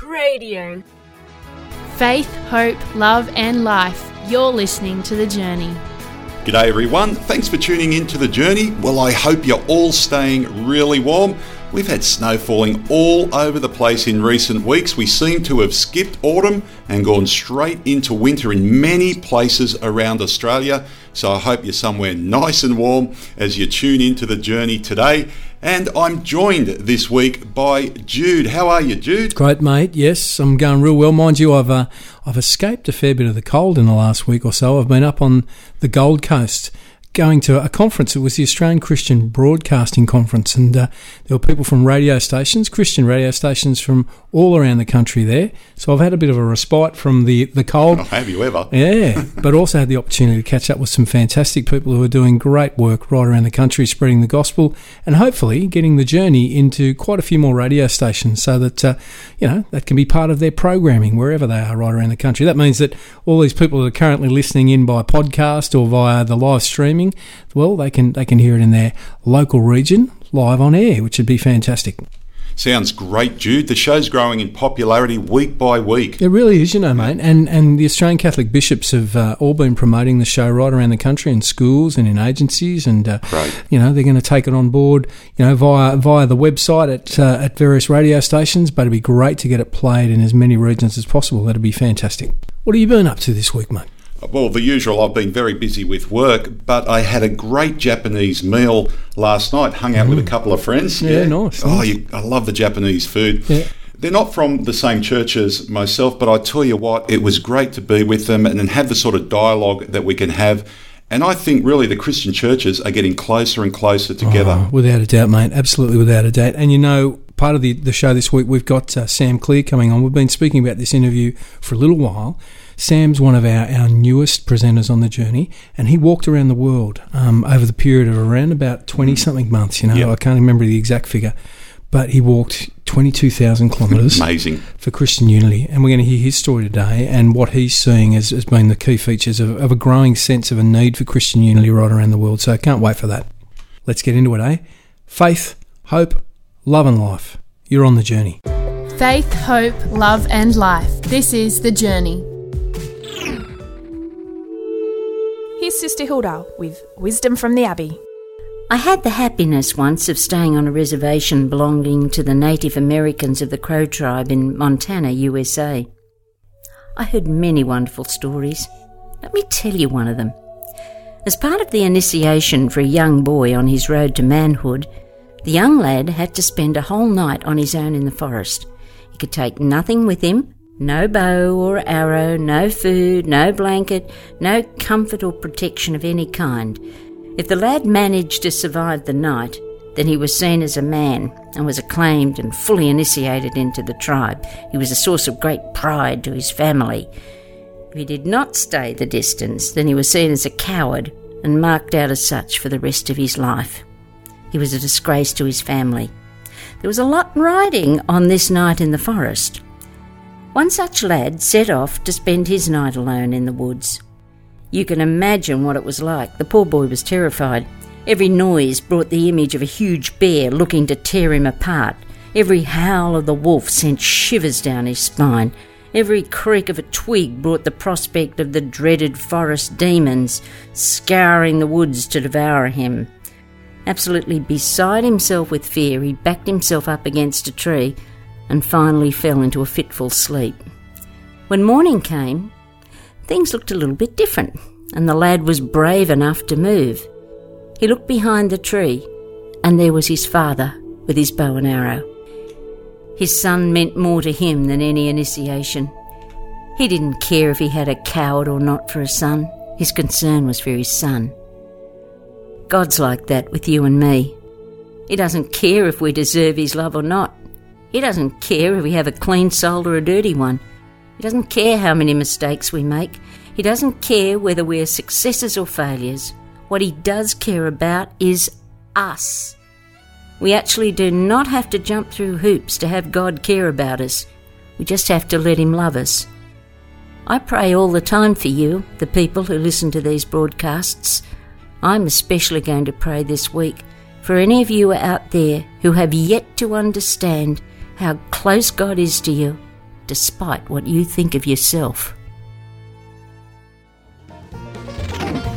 Talk Radio. Faith, hope, love, and life. You're listening to The Journey. G'day everyone, thanks for tuning in to The Journey. Well, I hope you're all staying really warm. We've had snow falling all over the place in recent weeks. We seem to have skipped autumn and gone straight into winter in many places around Australia. So I hope you're somewhere nice and warm as you tune into the journey today. And I'm joined this week by Jude. How are you, Jude? Great, mate. Yes, I'm going real well. Mind you, I've uh, I've escaped a fair bit of the cold in the last week or so. I've been up on the Gold Coast going to a conference. It was the Australian Christian Broadcasting Conference, and uh, there were people from radio stations, Christian radio stations from all around the country there. So I've had a bit of a respite from the, the cold. Oh, have you ever? Yeah, but also had the opportunity to catch up with some fantastic people who are doing great work right around the country, spreading the gospel, and hopefully getting the journey into quite a few more radio stations, so that uh, you know that can be part of their programming wherever they are right around the country. That means that all these people that are currently listening in by podcast or via the live streaming streaming, well, they can they can hear it in their local region live on air, which would be fantastic. Sounds great, Jude. The show's growing in popularity week by week. It really is, you know, mate. And and the Australian Catholic bishops have uh, all been promoting the show right around the country in schools and in agencies, and uh, you know they're going to take it on board, you know, via via the website at uh, at various radio stations. But it'd be great to get it played in as many regions as possible. That'd be fantastic. What have you been up to this week, mate? Well, the usual. I've been very busy with work, but I had a great Japanese meal last night. Hung out mm. with a mm. couple of friends. Yeah, yeah. nice. Oh, you, I love the Japanese food. Yeah. They're not from the same church as myself, but I tell you what, it was great to be with them and then have the sort of dialogue that we can have. And I think really the Christian churches are getting closer and closer together. Oh, without a doubt, mate. Absolutely without a doubt. And you know, part of the, the show this week, we've got uh, Sam Clear coming on. We've been speaking about this interview for a little while. Sam's one of our, our newest presenters on the journey, and he walked around the world um, over the period of around about 20 something months. You know, yep. I can't remember the exact figure, but he walked 22,000 kilometres. Amazing. For Christian Unity. And we're going to hear his story today and what he's seeing as, as being the key features of, of a growing sense of a need for Christian unity right around the world. So I can't wait for that. Let's get into it, eh? Faith, hope, love, and life. You're on the journey. Faith, hope, love, and life. This is The Journey. Here's Sister Hilda with Wisdom from the Abbey. I had the happiness once of staying on a reservation belonging to the Native Americans of the Crow tribe in Montana, USA. I heard many wonderful stories. Let me tell you one of them. As part of the initiation for a young boy on his road to manhood, the young lad had to spend a whole night on his own in the forest. He could take nothing with him no bow or arrow, no food, no blanket, no comfort or protection of any kind. If the lad managed to survive the night, then he was seen as a man and was acclaimed and fully initiated into the tribe. He was a source of great pride to his family. If he did not stay the distance, then he was seen as a coward and marked out as such for the rest of his life. He was a disgrace to his family. There was a lot riding on this night in the forest. One such lad set off to spend his night alone in the woods. You can imagine what it was like. The poor boy was terrified. Every noise brought the image of a huge bear looking to tear him apart. Every howl of the wolf sent shivers down his spine. Every creak of a twig brought the prospect of the dreaded forest demons scouring the woods to devour him. Absolutely beside himself with fear, he backed himself up against a tree and finally fell into a fitful sleep. When morning came, things looked a little bit different, and the lad was brave enough to move. He looked behind the tree, and there was his father with his bow and arrow. His son meant more to him than any initiation. He didn't care if he had a coward or not for a son. His concern was for his son. God's like that with you and me. He doesn't care if we deserve his love or not. He doesn't care if we have a clean soul or a dirty one. He doesn't care how many mistakes we make. He doesn't care whether we're successes or failures. What he does care about is us. We actually do not have to jump through hoops to have God care about us. We just have to let him love us. I pray all the time for you, the people who listen to these broadcasts. I'm especially going to pray this week for any of you out there who have yet to understand how close God is to you despite what you think of yourself.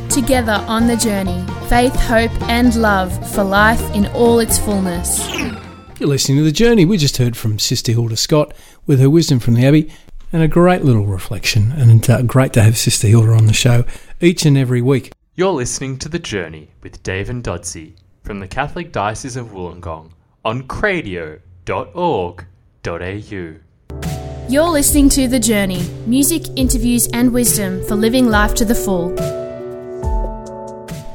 Together on the journey, faith, hope, and love for life in all its fullness. You're listening to The Journey. We just heard from Sister Hilda Scott with her wisdom from the Abbey and a great little reflection. And uh, great to have Sister Hilda on the show each and every week. You're listening to The Journey with Dave and Dodsey from the Catholic Diocese of Wollongong on cradio.org.au. You're listening to The Journey music, interviews, and wisdom for living life to the full.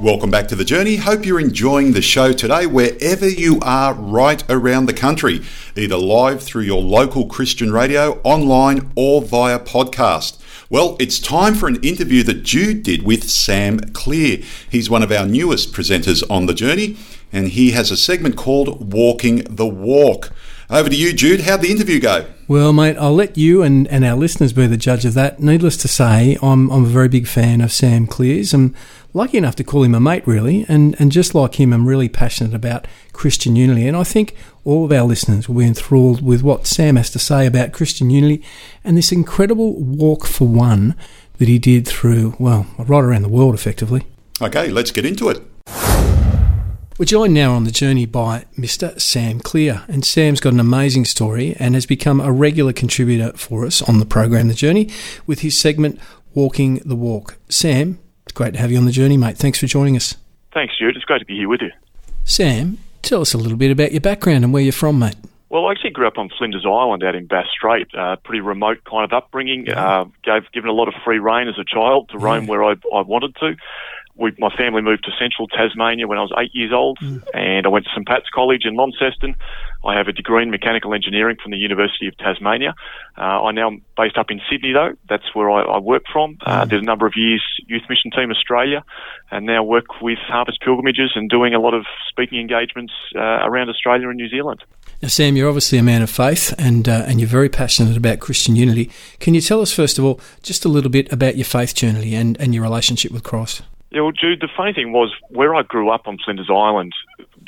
Welcome back to The Journey. Hope you're enjoying the show today wherever you are right around the country, either live through your local Christian radio, online, or via podcast. Well, it's time for an interview that Jude did with Sam Clear. He's one of our newest presenters on The Journey, and he has a segment called Walking the Walk. Over to you, Jude. How'd the interview go? Well, mate, I'll let you and, and our listeners be the judge of that. Needless to say, I'm, I'm a very big fan of Sam Clears. I'm lucky enough to call him a mate, really. And, and just like him, I'm really passionate about Christian unity. And I think all of our listeners will be enthralled with what Sam has to say about Christian unity and this incredible walk for one that he did through, well, right around the world, effectively. Okay, let's get into it. We're joined now on the journey by Mr. Sam Clear, and Sam's got an amazing story and has become a regular contributor for us on the program The Journey with his segment Walking the Walk. Sam, it's great to have you on the journey, mate. Thanks for joining us. Thanks, Stuart. It's great to be here with you. Sam, tell us a little bit about your background and where you're from, mate. Well, I actually grew up on Flinders Island out in Bass Strait, uh, pretty remote kind of upbringing. Uh, gave given a lot of free rein as a child to roam where I, I wanted to we, my family moved to central Tasmania when I was eight years old, mm. and I went to St Pat's College in Launceston. I have a degree in mechanical engineering from the University of Tasmania. Uh, I'm now based up in Sydney, though. That's where I, I work from. Uh, mm. did a number of years Youth Mission Team Australia, and now work with Harvest Pilgrimages and doing a lot of speaking engagements uh, around Australia and New Zealand. Now, Sam, you're obviously a man of faith, and uh, and you're very passionate about Christian unity. Can you tell us first of all just a little bit about your faith journey and, and your relationship with Christ? Yeah, well, Jude, the funny thing was where I grew up on Flinders Island,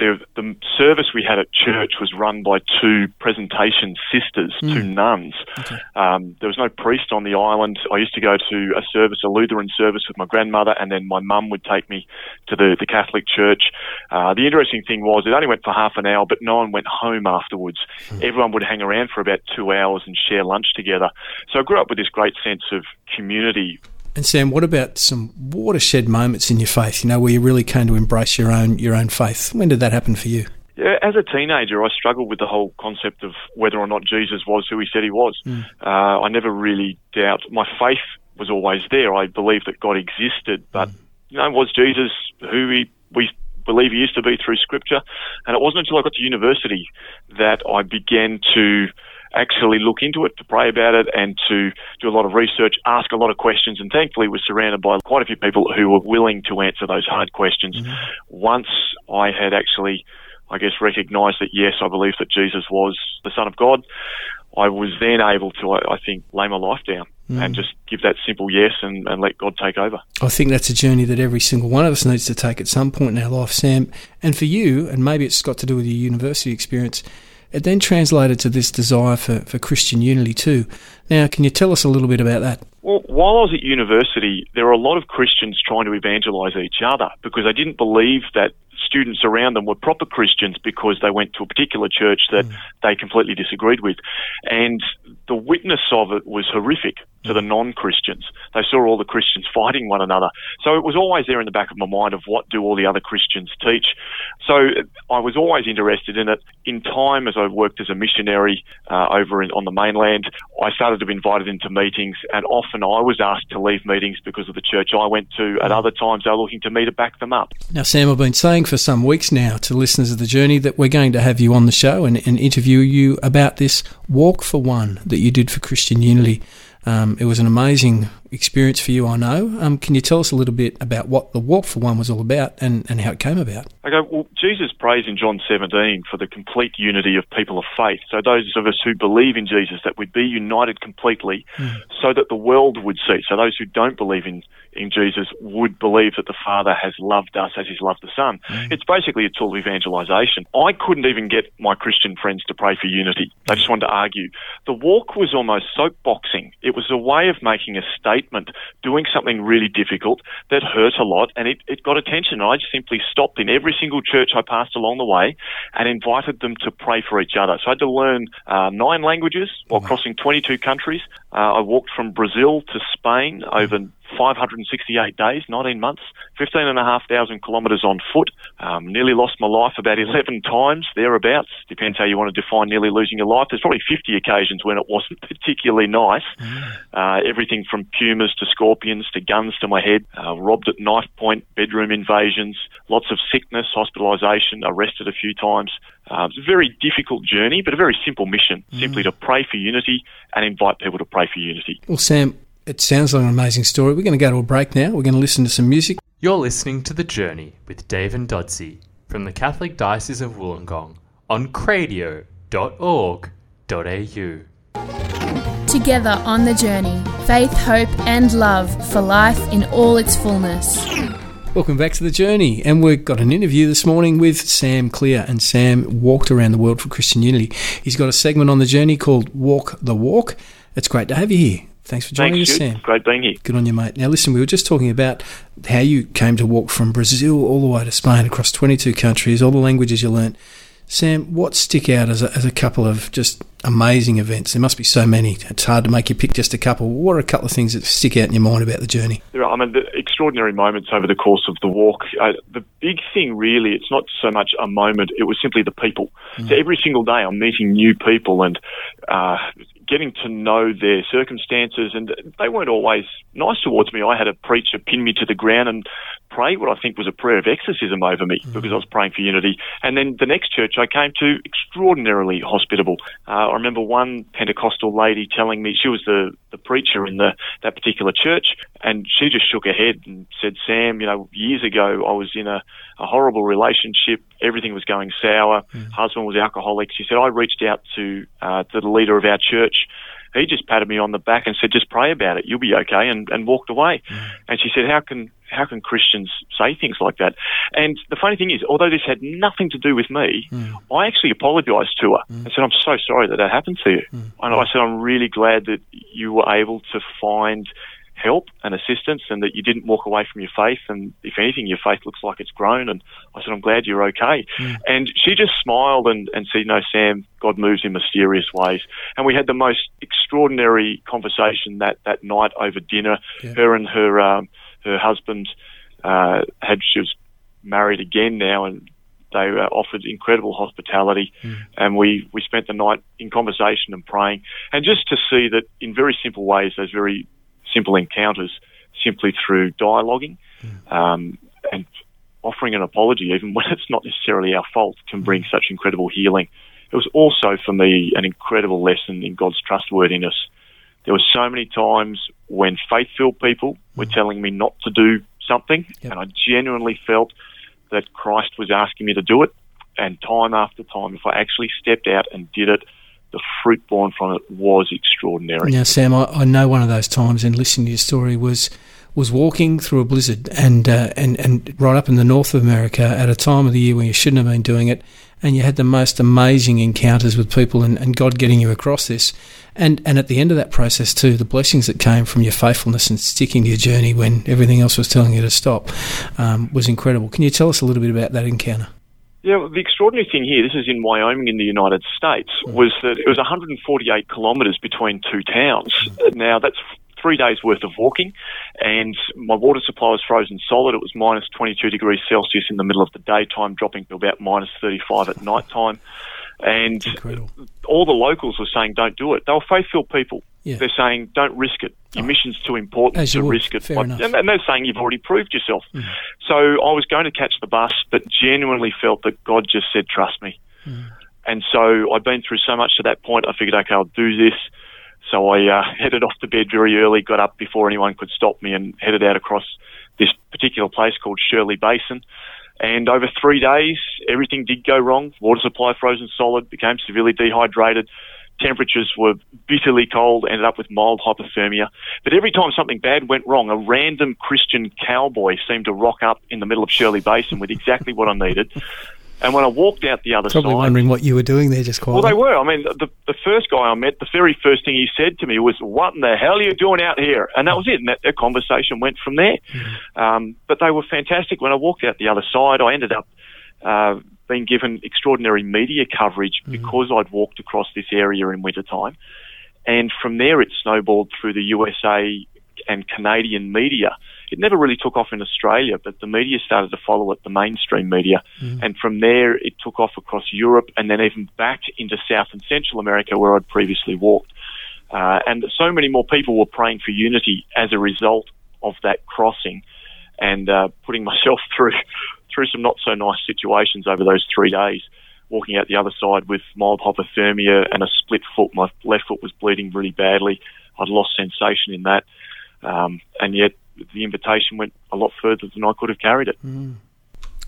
there, the service we had at church was run by two presentation sisters, mm. two nuns. Okay. Um, there was no priest on the island. I used to go to a service, a Lutheran service with my grandmother, and then my mum would take me to the, the Catholic church. Uh, the interesting thing was it only went for half an hour, but no one went home afterwards. Mm. Everyone would hang around for about two hours and share lunch together. So I grew up with this great sense of community and Sam, what about some watershed moments in your faith? You know, where you really came to embrace your own your own faith. When did that happen for you? Yeah, as a teenager, I struggled with the whole concept of whether or not Jesus was who he said he was. Mm. Uh, I never really doubt. My faith was always there. I believed that God existed, but mm. you know, was Jesus who he we believe he used to be through Scripture? And it wasn't until I got to university that I began to actually look into it, to pray about it, and to do a lot of research, ask a lot of questions, and thankfully was surrounded by quite a few people who were willing to answer those hard questions. Mm-hmm. Once I had actually, I guess, recognised that yes, I believe that Jesus was the Son of God, I was then able to, I, I think, lay my life down. Mm. And just give that simple yes and, and let God take over. I think that's a journey that every single one of us needs to take at some point in our life, Sam. And for you, and maybe it's got to do with your university experience, it then translated to this desire for, for Christian unity too. Now, can you tell us a little bit about that? Well, while I was at university, there were a lot of Christians trying to evangelise each other because they didn't believe that students around them were proper Christians because they went to a particular church that mm. they completely disagreed with. And the witness of it was horrific to the non Christians. They saw all the Christians fighting one another. So it was always there in the back of my mind of what do all the other Christians teach. So I was always interested in it. In time, as I worked as a missionary uh, over in, on the mainland, I started to be invited into meetings, and often I was asked to leave meetings because of the church I went to. At other times, they were looking to me to back them up. Now, Sam, I've been saying for some weeks now to listeners of the journey that we're going to have you on the show and, and interview you about this walk for one that you did for Christian Unity. Um, it was an amazing experience for you, I know. Um, can you tell us a little bit about what the walk for one was all about and, and how it came about? Okay, well, Jesus prays in John 17 for the complete unity of people of faith. So those of us who believe in Jesus, that we'd be united completely mm. so that the world would see. So those who don't believe in in Jesus would believe that the Father has loved us as He's loved the Son. Mm. It's basically a tool of evangelization. I couldn't even get my Christian friends to pray for unity. They just wanted to argue. The walk was almost soapboxing. It was a way of making a statement, doing something really difficult that hurt a lot, and it, it got attention. I just simply stopped in every single church I passed along the way and invited them to pray for each other. So I had to learn uh, nine languages while crossing 22 countries. Uh, I walked from Brazil to Spain over 568 days, 19 months, 15,500 kilometres on foot. Um, nearly lost my life about 11 times, thereabouts. Depends how you want to define nearly losing your life. There's probably 50 occasions when it wasn't particularly nice. Mm. Uh, everything from pumas to scorpions to guns to my head, uh, robbed at knife point, bedroom invasions, lots of sickness, hospitalisation, arrested a few times. Uh, it's a very difficult journey, but a very simple mission, mm. simply to pray for unity and invite people to pray for unity. Well, Sam, it sounds like an amazing story. We're going to go to a break now. We're going to listen to some music. You're listening to The Journey with Dave and Dodsey from the Catholic Diocese of Wollongong on cradio.org.au. Together on the journey, faith, hope, and love for life in all its fullness. Welcome back to the journey, and we've got an interview this morning with Sam Clear. And Sam walked around the world for Christian Unity. He's got a segment on the journey called Walk the Walk. It's great to have you here. Thanks for joining Thanks, us, Sam. Great being here. Good on you, mate. Now, listen, we were just talking about how you came to walk from Brazil all the way to Spain across 22 countries, all the languages you learnt. Sam, what stick out as a, as a couple of just amazing events? There must be so many. It's hard to make you pick just a couple. What are a couple of things that stick out in your mind about the journey? There are, I mean, the extraordinary moments over the course of the walk. Uh, the big thing, really, it's not so much a moment, it was simply the people. Mm. So every single day I'm meeting new people and uh, getting to know their circumstances, and they weren't always nice towards me. I had a preacher pin me to the ground and pray what I think was a prayer of exorcism over me mm. because I was praying for unity. And then the next church I came to, extraordinarily hospitable. Uh, I remember one Pentecostal lady telling me she was the, the preacher in the that particular church, and she just shook her head and said, "Sam, you know, years ago I was in a, a horrible relationship. Everything was going sour. Mm. Husband was alcoholic." She said, "I reached out to uh, to the leader of our church." He just patted me on the back and said, "Just pray about it. You'll be okay," and, and walked away. Mm. And she said, "How can how can Christians say things like that?" And the funny thing is, although this had nothing to do with me, mm. I actually apologised to her mm. and said, "I'm so sorry that that happened to you." Mm. And I said, "I'm really glad that you were able to find." Help and assistance and that you didn't walk away from your faith. And if anything your faith looks like it's grown. And I said I'm glad you're okay. Mm. and she just smiled and, and said no Sam God moves in mysterious ways. And we had the most extraordinary conversation that, that night over dinner. Yeah. her and her um, her husband uh, had she was married again now and they uh, offered incredible hospitality, mm. and we, we spent the night in conversation and praying, and just to see that in very simple ways, those very simple encounters simply through dialoguing mm. um, and offering an apology, even when it's not necessarily our fault, can bring such incredible healing. It was also for me an incredible lesson in God's trustworthiness. There were so many times when faith-filled people were mm. telling me not to do something, yep. and I genuinely felt that Christ was asking me to do it. And time after time, if I actually stepped out and did it, the fruit born from it was extraordinary. Now, Sam, I, I know one of those times, and listening to your story was was walking through a blizzard and uh, and and right up in the north of America at a time of the year when you shouldn't have been doing it, and you had the most amazing encounters with people and, and God getting you across this, and and at the end of that process too, the blessings that came from your faithfulness and sticking to your journey when everything else was telling you to stop um, was incredible. Can you tell us a little bit about that encounter? Yeah, well, the extraordinary thing here, this is in Wyoming in the United States, mm. was that it was 148 kilometres between two towns. Mm. Now, that's three days worth of walking, and my water supply was frozen solid. It was minus 22 degrees Celsius in the middle of the daytime, dropping to about minus 35 at night time. And all the locals were saying, don't do it. They were faith-filled people. Yeah. They're saying, don't risk it. Your oh. mission's too important to would. risk it. Fair enough. And they're saying you've already proved yourself. Mm. So I was going to catch the bus, but genuinely felt that God just said, trust me. Mm. And so I'd been through so much to that point, I figured, okay, I'll do this. So I uh, headed off to bed very early, got up before anyone could stop me, and headed out across this particular place called Shirley Basin. And over three days, everything did go wrong. Water supply frozen solid, became severely dehydrated. Temperatures were bitterly cold, ended up with mild hypothermia. But every time something bad went wrong, a random Christian cowboy seemed to rock up in the middle of Shirley Basin with exactly what I needed. And when I walked out the other Probably side, wondering what you were doing there just quietly. well, they were. I mean, the, the first guy I met, the very first thing he said to me was, "What in the hell are you doing out here?" And that was it. And that, that conversation went from there. Um, but they were fantastic. When I walked out the other side, I ended up uh, being given extraordinary media coverage because I'd walked across this area in wintertime. And from there, it snowballed through the USA and Canadian media. It never really took off in Australia, but the media started to follow it, the mainstream media. And from there, it took off across Europe and then even back into South and Central America where I'd previously walked. Uh, and so many more people were praying for unity as a result of that crossing and uh, putting myself through through some not so nice situations over those three days. Walking out the other side with mild hypothermia and a split foot. My left foot was bleeding really badly. I'd lost sensation in that, um, and yet the invitation went a lot further than I could have carried it.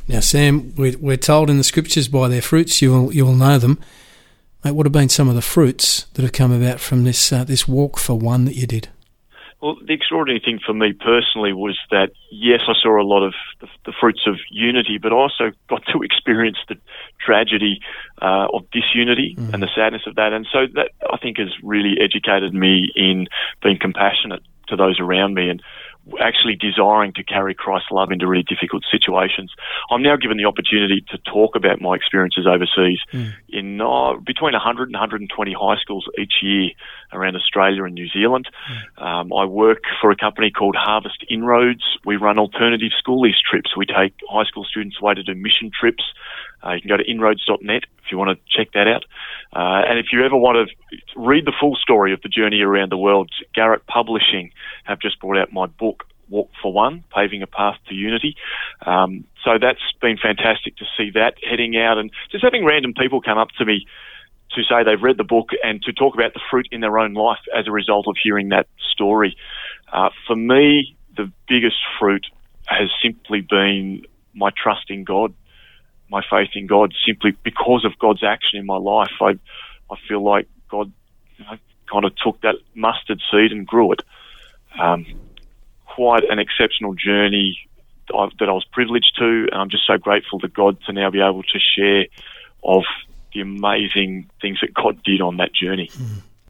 Now, Sam, we're, we're told in the scriptures by their fruits you will you will know them. Mate, what have been some of the fruits that have come about from this uh, this walk for one that you did? Well, the extraordinary thing for me personally was that, yes, I saw a lot of the, the fruits of unity, but I also got to experience the tragedy uh, of disunity and the sadness of that. And so that, I think, has really educated me in being compassionate to those around me and actually desiring to carry Christ's love into really difficult situations. I'm now given the opportunity to talk about my experiences overseas in uh, between 100 and 120 high schools each year around Australia and New Zealand. Um, I work for a company called Harvest Inroads. We run alternative schoolies trips. We take high school students away to do mission trips. Uh, you can go to inroads.net if you want to check that out. Uh, and if you ever want to read the full story of the journey around the world, Garratt Publishing have just brought out my book, Walk for One, Paving a Path to Unity. Um, so that's been fantastic to see that heading out and just having random people come up to me to say they've read the book and to talk about the fruit in their own life as a result of hearing that story. Uh, for me, the biggest fruit has simply been my trust in God, my faith in God, simply because of God's action in my life. I, I feel like God you know, kind of took that mustard seed and grew it. Um, quite an exceptional journey that I was privileged to, and I'm just so grateful to God to now be able to share of the amazing things that God did on that journey.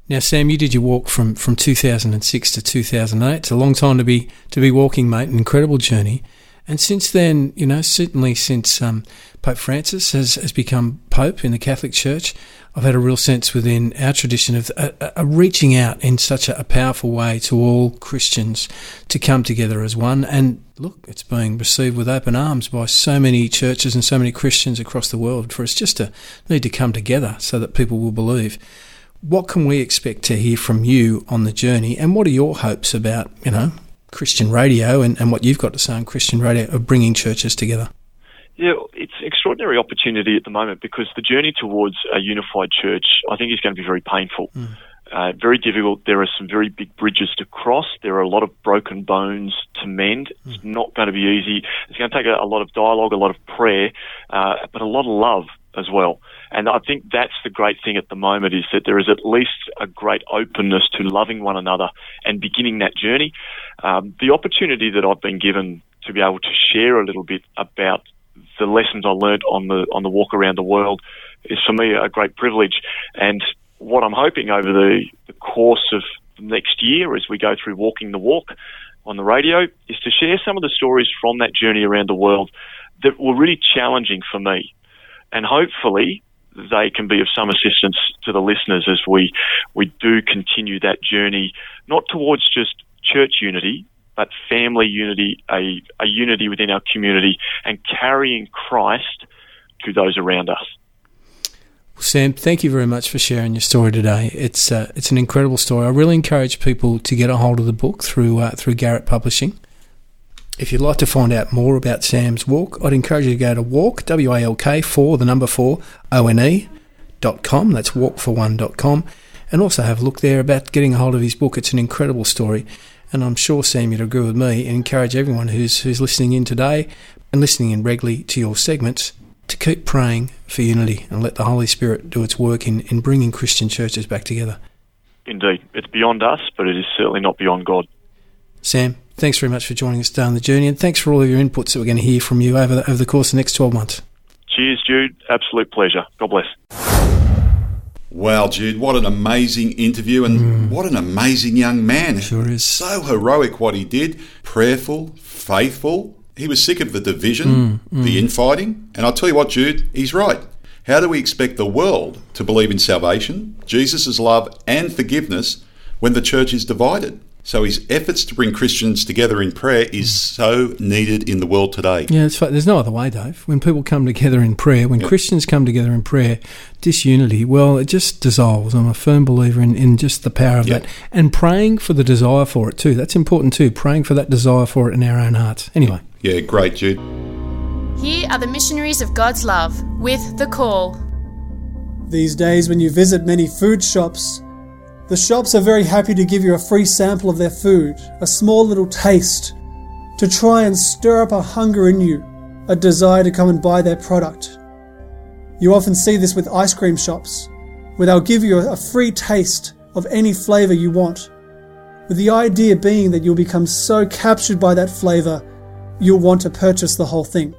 Now, Sam, you did your walk from, from 2006 to 2008. It's a long time to be to be walking, mate. An incredible journey. And since then, you know, certainly since um, Pope Francis has, has become Pope in the Catholic Church, I've had a real sense within our tradition of a, a- reaching out in such a, a powerful way to all Christians to come together as one. And look, it's being received with open arms by so many churches and so many Christians across the world for us just to need to come together so that people will believe. What can we expect to hear from you on the journey? And what are your hopes about, you know, Christian radio and, and what you've got to say on Christian radio of bringing churches together? Yeah, it's an extraordinary opportunity at the moment because the journey towards a unified church, I think, is going to be very painful. Uh, very difficult. There are some very big bridges to cross. There are a lot of broken bones to mend. It's not going to be easy. It's going to take a, a lot of dialogue, a lot of prayer, uh, but a lot of love as well. And I think that's the great thing at the moment is that there is at least a great openness to loving one another and beginning that journey. Um, the opportunity that I've been given to be able to share a little bit about the lessons I learned on the on the walk around the world is for me a great privilege. And what I'm hoping over the, the course of next year as we go through walking the walk on the radio is to share some of the stories from that journey around the world that were really challenging for me. And hopefully they can be of some assistance to the listeners as we we do continue that journey, not towards just church unity, but family unity, a, a unity within our community, and carrying Christ to those around us. Sam, thank you very much for sharing your story today. It's uh, it's an incredible story. I really encourage people to get a hold of the book through uh, through Garratt Publishing. If you'd like to find out more about Sam's walk, I'd encourage you to go to walk w a l k for the number four o n e dot com. That's walkforone.com. and also have a look there about getting a hold of his book. It's an incredible story. And I'm sure, Sam, you'd agree with me and encourage everyone who's, who's listening in today and listening in regularly to your segments to keep praying for unity and let the Holy Spirit do its work in, in bringing Christian churches back together. Indeed. It's beyond us, but it is certainly not beyond God. Sam, thanks very much for joining us down the journey, and thanks for all of your inputs that we're going to hear from you over the, over the course of the next 12 months. Cheers, Jude. Absolute pleasure. God bless. Wow, Jude, what an amazing interview and mm. what an amazing young man. Sure is. So heroic what he did, prayerful, faithful. He was sick of the division, mm, the mm. infighting. And I'll tell you what, Jude, he's right. How do we expect the world to believe in salvation, Jesus' love, and forgiveness when the church is divided? So his efforts to bring Christians together in prayer is so needed in the world today. Yeah, it's, there's no other way, Dave. When people come together in prayer, when Yeah. Christians come together in prayer, disunity, well, it just dissolves. I'm a firm believer in, in just the power of Yeah. that. And praying for the desire for it too. That's important too. Praying for that desire for it in our own hearts. Anyway. Yeah, great, Jude. Here are the missionaries of God's love with The Call. These days, when you visit many food shops, the shops are very happy to give you a free sample of their food, a small little taste, to try and stir up a hunger in you, a desire to come and buy their product. You often see this with ice cream shops, where they'll give you a free taste of any flavour you want, with the idea being that you'll become so captured by that flavour, you'll want to purchase the whole thing.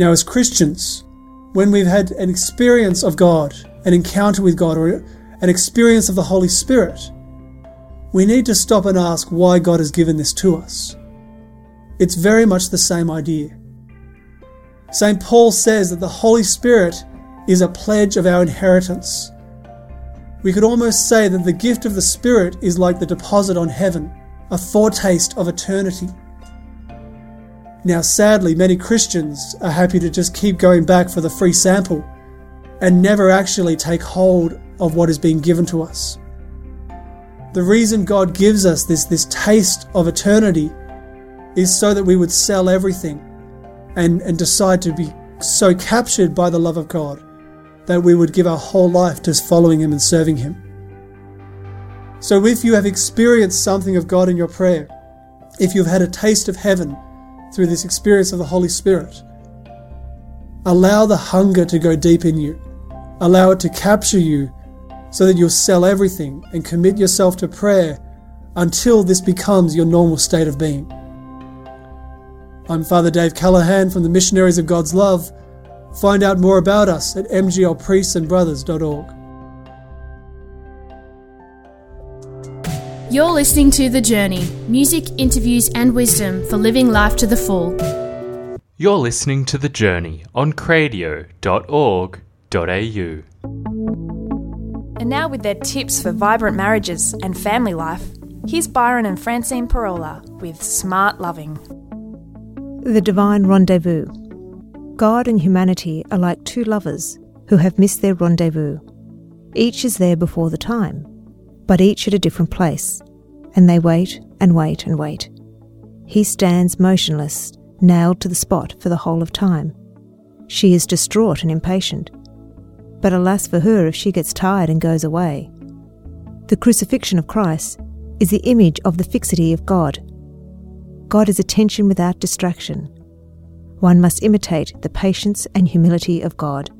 Now, as Christians, when we've had an experience of God, an encounter with God, or an experience of the Holy Spirit, we need to stop and ask why God has given this to us. It's very much the same idea. St. Paul says that the Holy Spirit is a pledge of our inheritance. We could almost say that the gift of the Spirit is like the deposit on heaven, a foretaste of eternity. Now, sadly, many Christians are happy to just keep going back for the free sample and never actually take hold of what is being given to us. The reason God gives us this, this taste of eternity is so that we would sell everything and, and decide to be so captured by the love of God that we would give our whole life to following Him and serving Him. So, if you have experienced something of God in your prayer, if you've had a taste of heaven through this experience of the Holy Spirit, allow the hunger to go deep in you. Allow it to capture you so that you'll sell everything and commit yourself to prayer until this becomes your normal state of being. I'm Father Dave Callanan from the Missionaries of God's Love. Find out more about us at mglpriestsandbrothers.org. You're listening to The Journey music, interviews, and wisdom for living life to the full. You're listening to The Journey on cradio.org.au. And now, with their tips for vibrant marriages and family life, here's Byron and Francine Pirola with Smart Loving. The Divine Rendezvous. God and humanity are like two lovers who have missed their rendezvous. Each is there before the time, but each at a different place, and they wait and wait and wait. He stands motionless, nailed to the spot for the whole of time. She is distraught and impatient. But alas for her if she gets tired and goes away. The crucifixion of Christ is the image of the fixity of God. God is attention without distraction. One must imitate the patience and humility of God.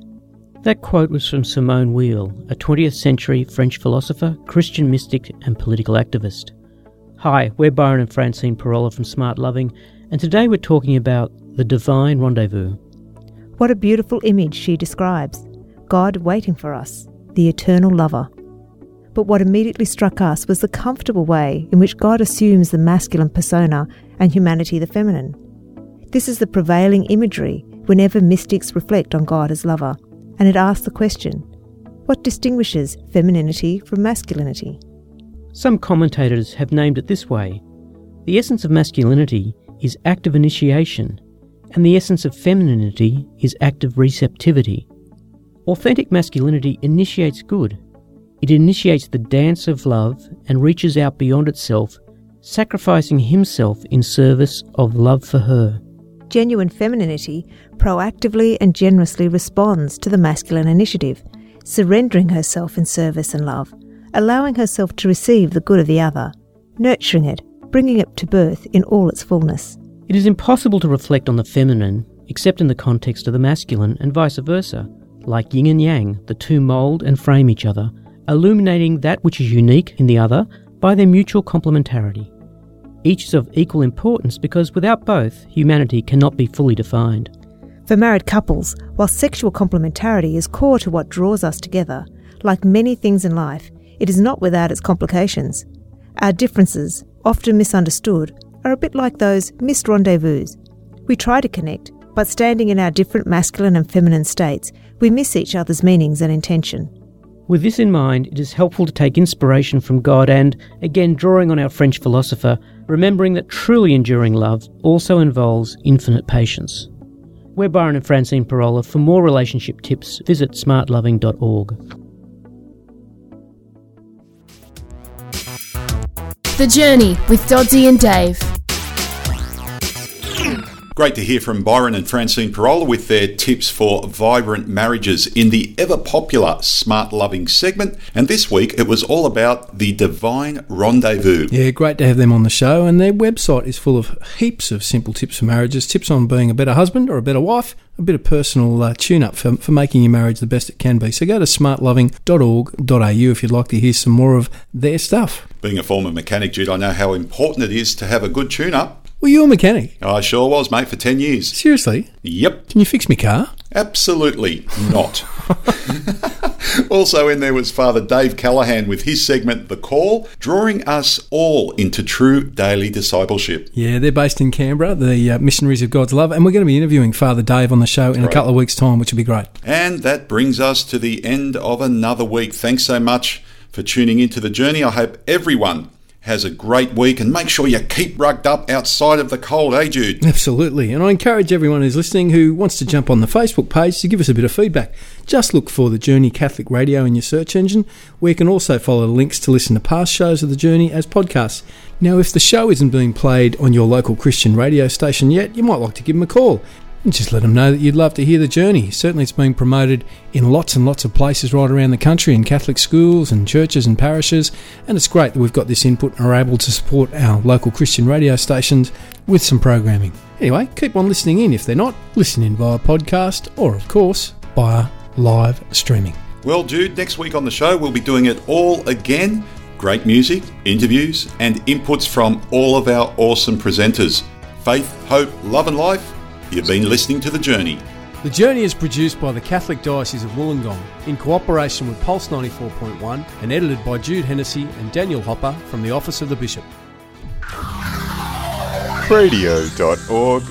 That quote was from Simone Weil, a 20th century French philosopher, Christian mystic, and political activist. Hi, we're Byron and Francine Pirola from Smart Loving, and today we're talking about the divine rendezvous. What a beautiful image she describes God waiting for us, the eternal lover. But what immediately struck us was the comfortable way in which God assumes the masculine persona and humanity the feminine. This is the prevailing imagery whenever mystics reflect on God as lover, and it asks the question what distinguishes femininity from masculinity? Some commentators have named it this way The essence of masculinity is active initiation, and the essence of femininity is active receptivity. Authentic masculinity initiates good. It initiates the dance of love and reaches out beyond itself, sacrificing himself in service of love for her. Genuine femininity proactively and generously responds to the masculine initiative, surrendering herself in service and love, allowing herself to receive the good of the other, nurturing it, bringing it to birth in all its fullness. It is impossible to reflect on the feminine except in the context of the masculine and vice versa. Like yin and yang, the two mould and frame each other, illuminating that which is unique in the other by their mutual complementarity. Each is of equal importance because without both, humanity cannot be fully defined. For married couples, while sexual complementarity is core to what draws us together, like many things in life, it is not without its complications. Our differences, often misunderstood, are a bit like those missed rendezvous. We try to connect, but standing in our different masculine and feminine states, we miss each other's meanings and intention. With this in mind, it is helpful to take inspiration from God and, again drawing on our French philosopher, remembering that truly enduring love also involves infinite patience. We're Byron and Francine Pirola. For more relationship tips, visit smartloving.org. The Journey with Dodsey and Dave. Great to hear from Byron and Francine Pirola with their tips for vibrant marriages in the ever popular Smart Loving segment. And this week it was all about the Divine Rendezvous. Yeah, great to have them on the show. And their website is full of heaps of simple tips for marriages, tips on being a better husband or a better wife, a bit of personal uh, tune up for, for making your marriage the best it can be. So go to smartloving.org.au if you'd like to hear some more of their stuff. Being a former mechanic, Jude, I know how important it is to have a good tune up. Were you a mechanic? I sure was, mate, for 10 years. Seriously? Yep. Can you fix me car? Absolutely not. also, in there was Father Dave Callanan with his segment, The Call, drawing us all into true daily discipleship. Yeah, they're based in Canberra, the uh, Missionaries of God's Love, and we're going to be interviewing Father Dave on the show in a couple of weeks' time, which will be great. And that brings us to the end of another week. Thanks so much for tuning into the journey. I hope everyone has a great week and make sure you keep rugged up outside of the cold, eh, Jude? Absolutely. And I encourage everyone who's listening who wants to jump on the Facebook page to give us a bit of feedback. Just look for the Journey Catholic Radio in your search engine, where you can also follow links to listen to past shows of the Journey as podcasts. Now, if the show isn't being played on your local Christian radio station yet, you might like to give them a call and just let them know that you'd love to hear the journey. Certainly, it's being promoted in lots and lots of places right around the country, in Catholic schools and churches and parishes. And it's great that we've got this input and are able to support our local Christian radio stations with some programming. Anyway, keep on listening in. If they're not, listen in via podcast or, of course, via live streaming. Well, Jude, next week on the show, we'll be doing it all again. Great music, interviews, and inputs from all of our awesome presenters. Faith, hope, love, and life. You've been listening to The Journey. The Journey is produced by the Catholic Diocese of Wollongong in cooperation with Pulse 94.1 and edited by Jude Hennessy and Daniel Hopper from the Office of the Bishop. radio.org.au